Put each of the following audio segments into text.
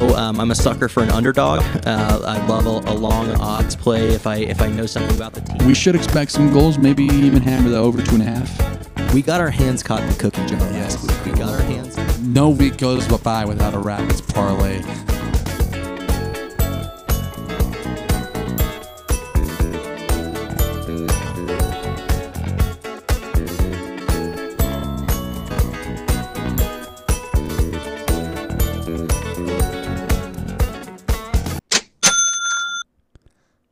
Um, I'm a sucker for an underdog. Uh, I love a, a, long odds play if I if I know something about the team. We should expect some goals, maybe even hammer the over two and a half. We got our hands caught in the cookie jar yes. last week. We got our hands. No week goes by without a Rapids parlay.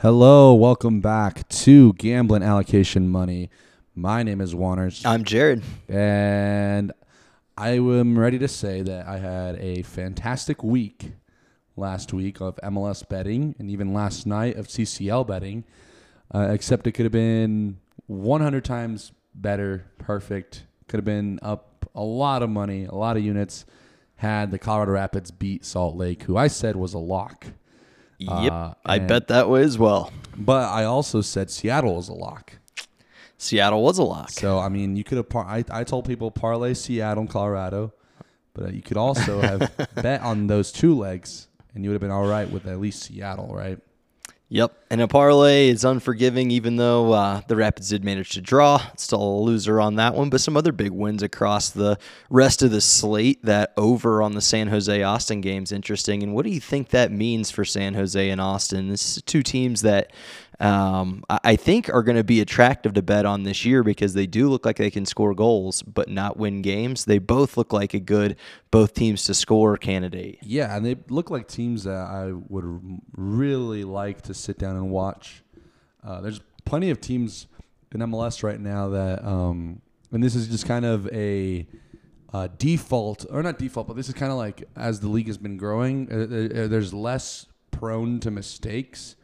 Hello, welcome back to Gambling Allocation Money. My name is Wanners. I'm Jared. And I am ready to say that I had a fantastic week last week of MLS betting and even last night of CCL betting, uh, except it could have been 100 times better, perfect. Could have been up a lot of money, a lot of units. Had the Colorado Rapids beat Salt Lake, who I said was a lock. Yep, uh, I bet that way as well. But I also said Seattle was a lock. Seattle was a lock. So I mean, you could have. Par- I I told people parlay Seattle, and Colorado, but uh, you could also have bet on those two legs, and you would have been all right with at least Seattle, right? Yep, and a parlay is unforgiving, even though uh, the Rapids did manage to draw. Still a loser on that one, but some other big wins across the rest of the slate. That over on the San Jose Austin game is interesting. And what do you think that means for San Jose and Austin? This is two teams that um, I think are going to be attractive to bet on this year because they do look like they can score goals but not win games. They both look like a good both teams to score candidate. Yeah, and they look like teams that I would really like to sit down and watch. Uh, there's plenty of teams in MLS right now that, um, and this is just kind of a default, or not default, but this is kind of like as the league has been growing, uh, uh, uh there's less prone to mistakes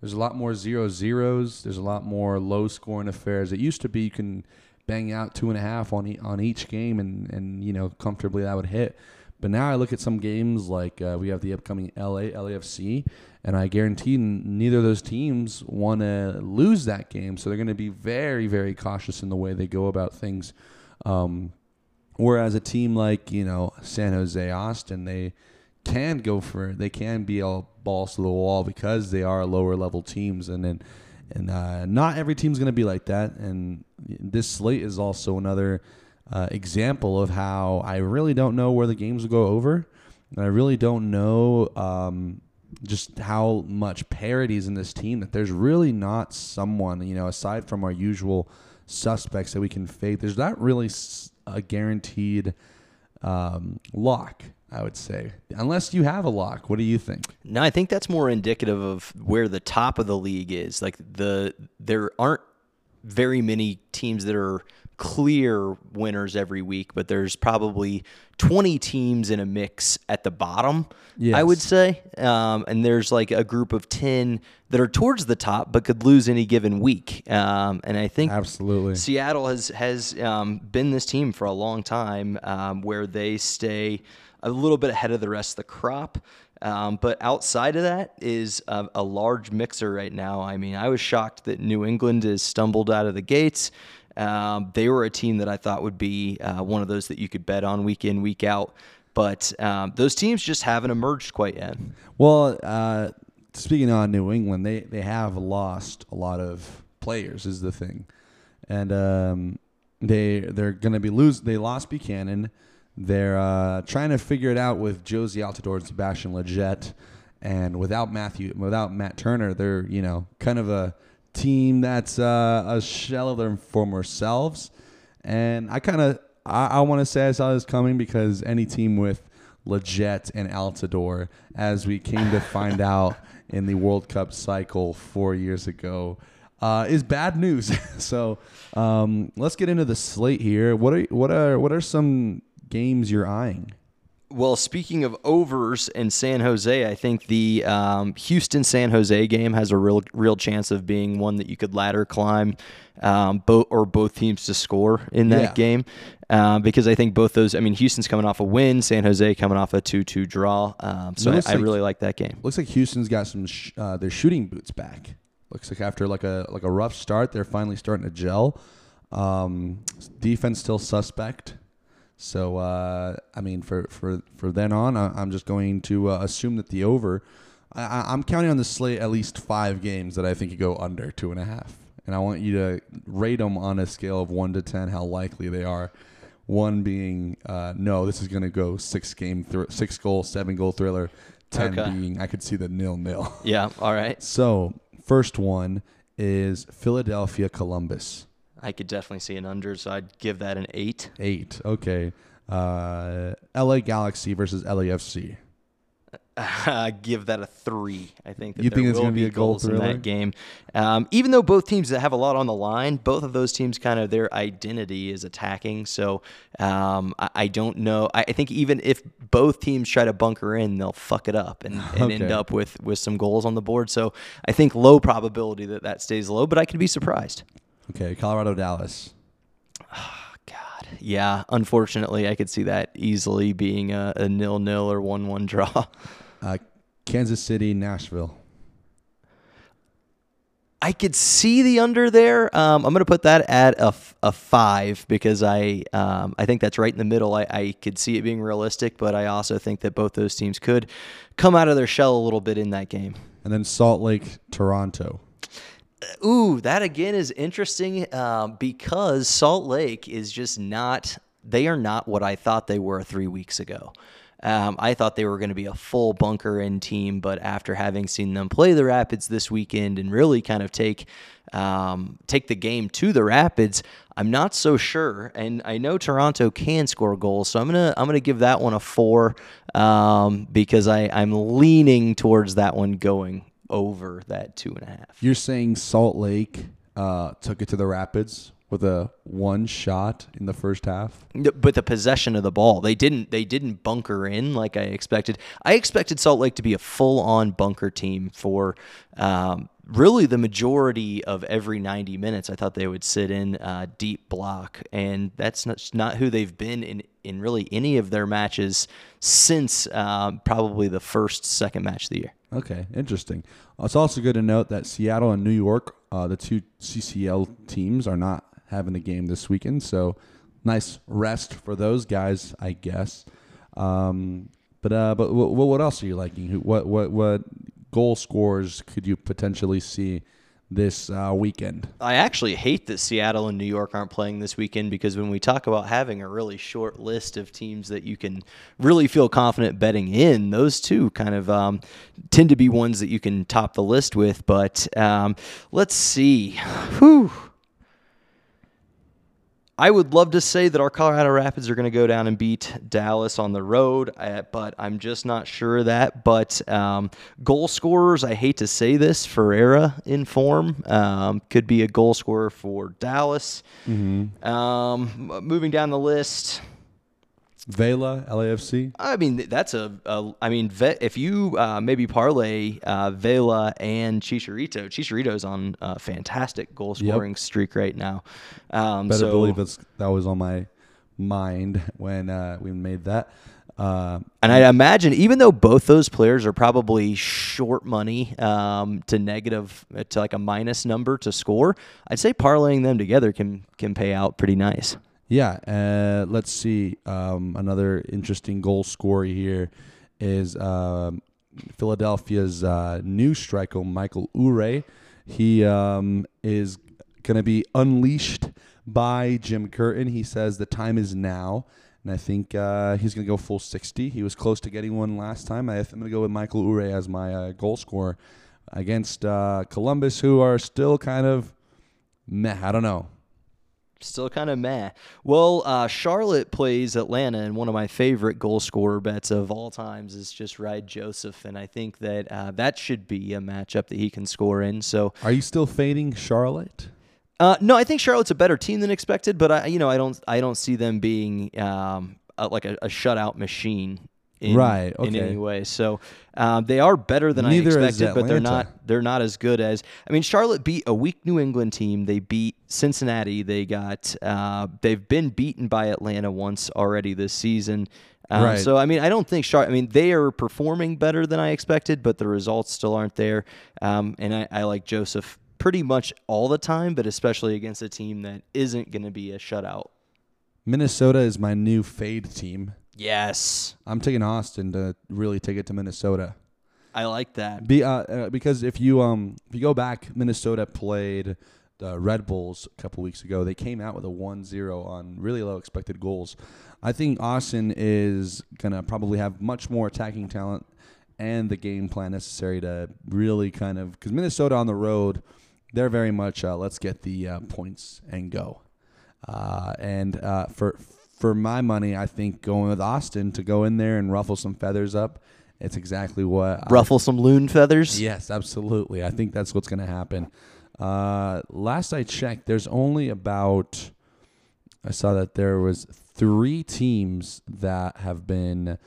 there's a lot more zero zeros. There's a lot more low scoring affairs. It used to be you can bang out two and a half on e- on each game and and you know comfortably that would hit. But now I look at some games like uh, we have the upcoming LA LAFC, and I guarantee neither of those teams want to lose that game. So they're going to be very very cautious in the way they go about things. Um, whereas a team like you know San Jose Austin, they can go for they can be all balls to the wall because they are lower level teams and then and uh, not every team's going to be like that. And this slate is also another uh, example of how I really don't know where the games will go over. And I really don't know um, just how much parity is in this team that there's really not someone you know aside from our usual suspects that we can fade. There's not really a guaranteed um, lock I would say, unless you have a lock. What do you think? No, I think that's more indicative of where the top of the league is. Like the there aren't very many teams that are clear winners every week, but there's probably 20 teams in a mix at the bottom, yes. I would say. Um, and there's like a group of 10 that are towards the top, but could lose any given week. Um, and I think absolutely Seattle has has um, been this team for a long time, um, where they stay a little bit ahead of the rest of the crop. Um, but outside of that is a, a, large mixer right now. I mean, I was shocked that New England has stumbled out of the gates. Um, they were a team that I thought would be uh, one of those that you could bet on week in, week out. But um, those teams just haven't emerged quite yet. Well, uh, speaking on New England, they, they have lost a lot of players, is the thing. And um, they, they're going to be lose. They lost Buchanan. They're uh, trying to figure it out with Jozy Altidore and Sebastian Lletget, and without Matthew, without Matt Turner, they're you know kind of a team that's uh, a shell of their former selves. And I kind of I, I want to say I saw this coming because any team with Lletget and Altidore, as we came to find out in the World Cup cycle four years ago, uh, is bad news. so um, let's get into the slate here. What are what are what are some games you're eyeing? Well, speaking of overs in San Jose, I think the um, Houston San Jose game has a real real chance of being one that you could ladder climb, um, both or both teams to score in that yeah. game, um, because I think both those. I mean, Houston's coming off a win, San Jose coming off a two-two draw. Um, so I, like, I, really like that game. Looks like Houston's got some sh- uh, their shooting boots back. Looks like after like a like a rough start, they're finally starting to gel. Um, defense still suspect. So uh, I mean, for for for then on, I, I'm just going to uh, assume that the over. I, I'm counting on the slate at least five games that I think you go under two and a half, and I want you to rate them on a scale of one to ten how likely they are. One being uh, no, this is going to go six game, thr six goal, seven goal thriller. Ten Okay. being I could see the nil nil. Yeah. All right. So first one is Philadelphia Columbus. I could definitely see an under, so I'd give that an eight. Eight. Okay. Uh, LA Galaxy versus LAFC. Uh, give that a three. I think that You think it's gonna be a goal goals in that game. Um, even though both teams have a lot on the line, both of those teams kind of their identity is attacking. So um, I, I don't know. I, I think even if both teams try to bunker in, they'll fuck it up and, and end up with with some goals on the board. So I think low probability that that stays low, but I could be surprised. Okay. Colorado Dallas. God, yeah. Unfortunately, I could see that easily being a, a nil nil or one one draw. Uh, Kansas City Nashville. I could see the under there. Um, I'm going to put that at a, f- a five because I um, I think that's right in the middle. I, I could see it being realistic, but I also think that both those teams could come out of their shell a little bit in that game. And then Salt Lake Toronto. Ooh, that again is interesting um, because Salt Lake is just not, they are not what I thought they were three weeks ago. Um, I thought they were going to be a full bunker in team, but after having seen them play the Rapids this weekend and really kind of take um, take the game to the Rapids, I'm not so sure. And I know Toronto can score goals, so I'm gonna I'm gonna give that one a four um, because I I'm leaning towards that one going over that two and a half. You're saying Salt Lake uh, took it to the Rapids with a one shot in the first half? But the possession of the ball, they didn't they didn't bunker in like I expected. I expected Salt Lake to be a full on bunker team for um, really the majority of every 90 minutes. I thought they would sit in uh, deep block, and that's not, not who they've been in in really any of their matches since um, probably the first second match of the year. Okay, interesting. It's also good to note that Seattle and New York, uh, the two CCL teams, are not having a game this weekend. So nice rest for those guys, I guess. Um, but uh, but what, what else are you liking? What what what goal scores could you potentially see this uh, weekend? I actually hate that Seattle and New York aren't playing this weekend because when we talk about having a really short list of teams that you can really feel confident betting in, those two kind of um, tend to be ones that you can top the list with. But um, let's see. Whew. I would love to say that our Colorado Rapids are going to go down and beat Dallas on the road, uh, but I'm just not sure of that. But um, goal scorers, I hate to say this, Ferreira in form um, could be a goal scorer for Dallas. Um, moving down the list, Vela, LAFC. I mean that's a, a I mean if you uh, maybe parlay uh, Vela and Chicharito, Chicharito's on a fantastic goal scoring streak right now. Um, Better so, believe that's, that was on my mind when uh, we made that. Uh, And I imagine, even though both those players are probably short money um, to negative to like a minus number to score, I'd say parlaying them together can can pay out pretty nice. Yeah, uh, let's see. Um, another interesting goal scorer here is um, Philadelphia's uh, new striker, Mikael Uhre. He um, is going to be unleashed by Jim Curtin. He says the time is now. And I think uh, he's going to go full 60. He was close to getting one last time. I, I'm going to go with Mikael Uhre as my uh, goal scorer against uh, Columbus, who are still kind of meh. I don't know. Still kind of meh. Well, uh, Charlotte plays Atlanta, and one of my favorite goal scorer bets of all times is just Ride Josef, and I think that uh, that should be a matchup that he can score in. So Are you still fading Charlotte? Uh, no, I think Charlotte's a better team than expected, but I, you know, I don't, I don't see them being um, a, like a, a shutout machine. In, Right, In okay. any way, so um, they are better than Neither I expected, but they're not. They're not as good as. I mean, Charlotte beat a weak New England team. They beat Cincinnati. They got. Uh, they've been beaten by Atlanta once already this season. Um, Right. So I mean, I don't think Charlotte. I mean, they are performing better than I expected, but the results still aren't there. Um, and I, I like Josef pretty much all the time, but especially against a team that isn't going to be a shutout. Minnesota is my new fade team. Yes, I'm taking Austin to really take it to Minnesota. I like that. Be, uh, uh, because if you um if you go back, Minnesota played the Red Bulls a couple weeks ago. They came out with a 1-0 on really low expected goals. I think Austin is gonna probably have much more attacking talent and the game plan necessary to really kind of because Minnesota on the road, they're very much uh, let's get the uh, points and go. Uh, and uh, for for my money, I think going with Austin to go in there and ruffle some feathers up. It's exactly what I Ruffle some loon feathers. Yes, absolutely. I think that's what's going to happen. Uh, last I checked, there's only about. I saw that there was three teams that have been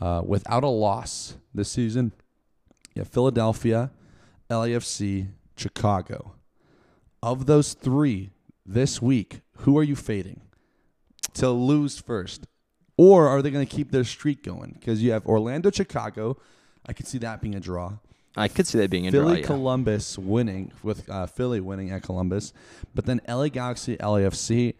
uh, without a loss this season. Yeah, Philadelphia, LAFC, Chicago. Of those three this week, who are you fading to lose first? Or are they going to keep their streak going? Because you have Orlando, Chicago. I could see that being a draw. I could see that being a Philly, draw. yeah. Columbus winning with uh, Philly winning at Columbus, but then LA Galaxy, LAFC.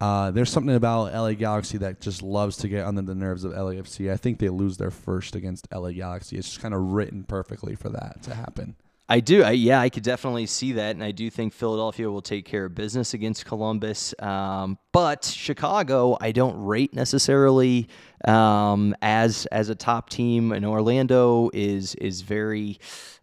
Uh, there's something about LA Galaxy that just loves to get under the nerves of LAFC. I think they lose their first against LA Galaxy. It's just kind of written perfectly for that to happen. I do. I, yeah, I could definitely see that, and I do think Philadelphia will take care of business against Columbus. Um, but Chicago, I don't rate necessarily um, as as a top team, and Orlando is is very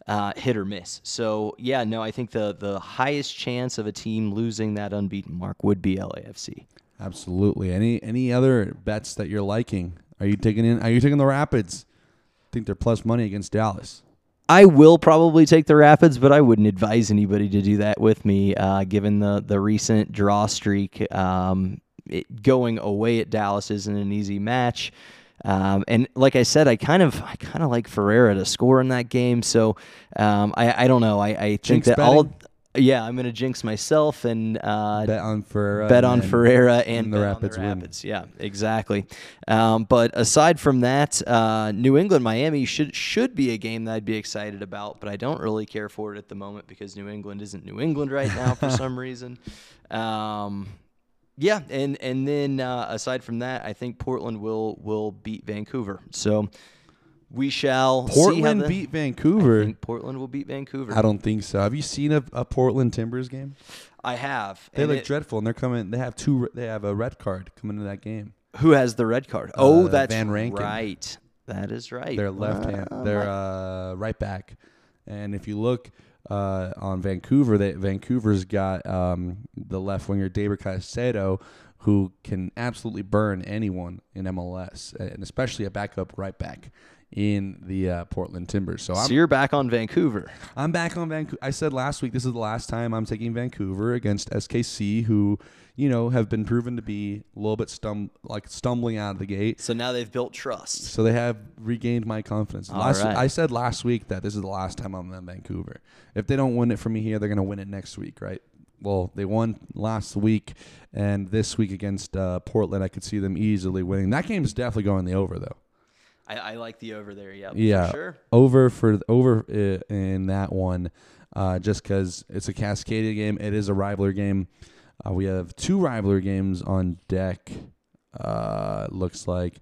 uh, hit or miss. So yeah, no, I think the the highest chance of a team losing that unbeaten mark would be LAFC. Absolutely. Any any other bets that you're liking? Are you taking in? Are you taking the Rapids? I think they're plus money against Dallas. I will probably take the Rapids, but I wouldn't advise anybody to do that with me, uh, given the the recent draw streak. Um, it, going away at Dallas isn't an easy match, um, and like I said, I kind of I kind of like Ferreira to score in that game. So um, I I don't know. I, I think Jinx that all. Yeah, I'm gonna jinx myself and uh, Bet on Ferreira. bet on Ferreira and, and the Rapids the win. Rapids. Yeah, exactly. Um, but aside from that, uh, New England Miami should should be a game that I'd be excited about, but I don't really care for it at the moment because New England isn't New England right now for some reason. Um, yeah, and and then uh, aside from that, I think Portland will will beat Vancouver. So we shall Portland the- beat I Vancouver. think Portland will beat Vancouver. I don't think so. Have you seen a, a Portland Timbers game? I have. They look it- dreadful, and they're coming. They have two. They have a red card coming into that game. Who has the red card? Oh, Uh, that's Van Rankin. right. That is right. They're left hand. Wow. They're uh, right back. And if you look uh, on Vancouver, they, Vancouver's got um, the left winger Deiber Caicedo, who can absolutely burn anyone in MLS, and especially a backup right back in the uh, Portland Timbers. So I'm so you're back on Vancouver. I'm back on Vancouver. I said last week this is the last time I'm taking Vancouver against SKC, who you know have been proven to be a little bit stum like stumbling out of the gate. So now they've built trust. So they have regained my confidence. All Last, right. I said last week that this is the last time I'm in Vancouver. If they don't win it for me here, they're gonna win it next week, right? Well, they won last week, and this week against uh, Portland, I could see them easily winning. That game is definitely going the over though. I, I like the over there. Yep. Yeah, sure. over for over uh, in that one, uh, just because it's a Cascadia game. It is a rivalry game. Uh, we have two rivalry games on deck. Uh, looks like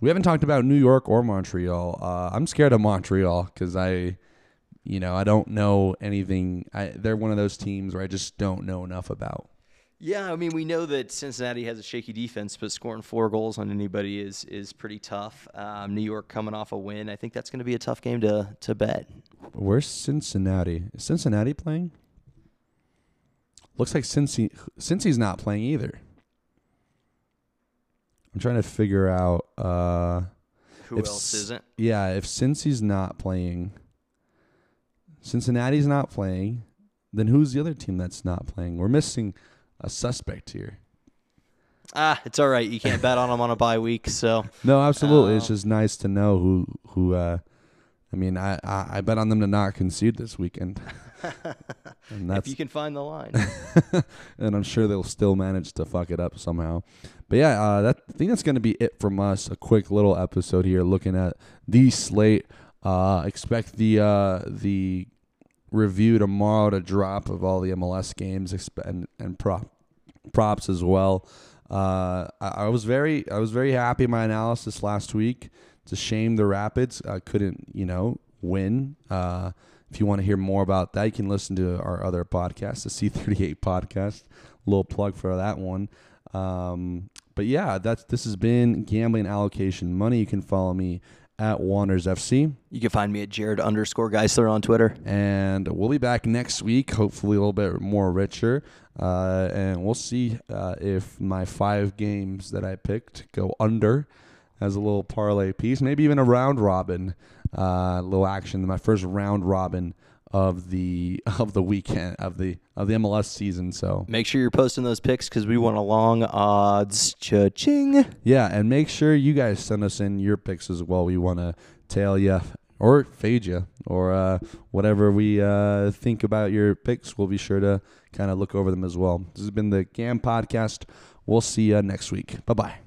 we haven't talked about New York or Montreal. Uh, I'm scared of Montreal because I, you know, I don't know anything. I, they're one of those teams where I just don't know enough about. Yeah, I mean, we know that Cincinnati has a shaky defense, but scoring four goals on anybody is is pretty tough. Um, New York coming off a win, I think that's going to be a tough game to to bet. Where's Cincinnati? Is Cincinnati playing? Looks like Cincy Cincy's not playing either. I'm trying to figure out. Uh, Who If else isn't? yeah, if Cincy's not playing, Cincinnati's not playing, then who's the other team that's not playing? We're missing a suspect here. Ah, it's all right. You can't bet on them on a bye week, so No, absolutely. it's Oh. just nice to know who who. Uh, I mean, I, I I bet on them to not concede this weekend, and if you can find the line. and I'm sure they'll still manage to fuck it up somehow. But yeah, uh, that I think that's going to be it from us. A quick little episode here, looking at the slate. Uh, expect the uh, the review tomorrow to drop of all the MLS games and and prop props as well. Uh, I, I was very I was very happy my analysis last week. It's a shame the Rapids uh, couldn't you know win. Uh, if you want to hear more about that, you can listen to our other podcast, the C38 podcast. Little plug for that one. Um, but yeah, that's this has been gambling allocation money. You can follow me at Wanderers FC. You can find me at Jared underscore Geisler on Twitter. And we'll be back next week, hopefully a little bit more richer. Uh, and we'll see uh, if my five games that I picked go under as a little parlay piece, maybe even a round robin, uh, little action. My first round robin of the of the weekend of the of the MLS season. So make sure you're posting those picks because we want a long odds cha-ching. Yeah, and make sure you guys send us in your picks as well. We want to tail you or fade you or uh, whatever we uh, think about your picks. We'll be sure to kind of look over them as well. This has been the GAM podcast. We'll see you next week. Bye bye.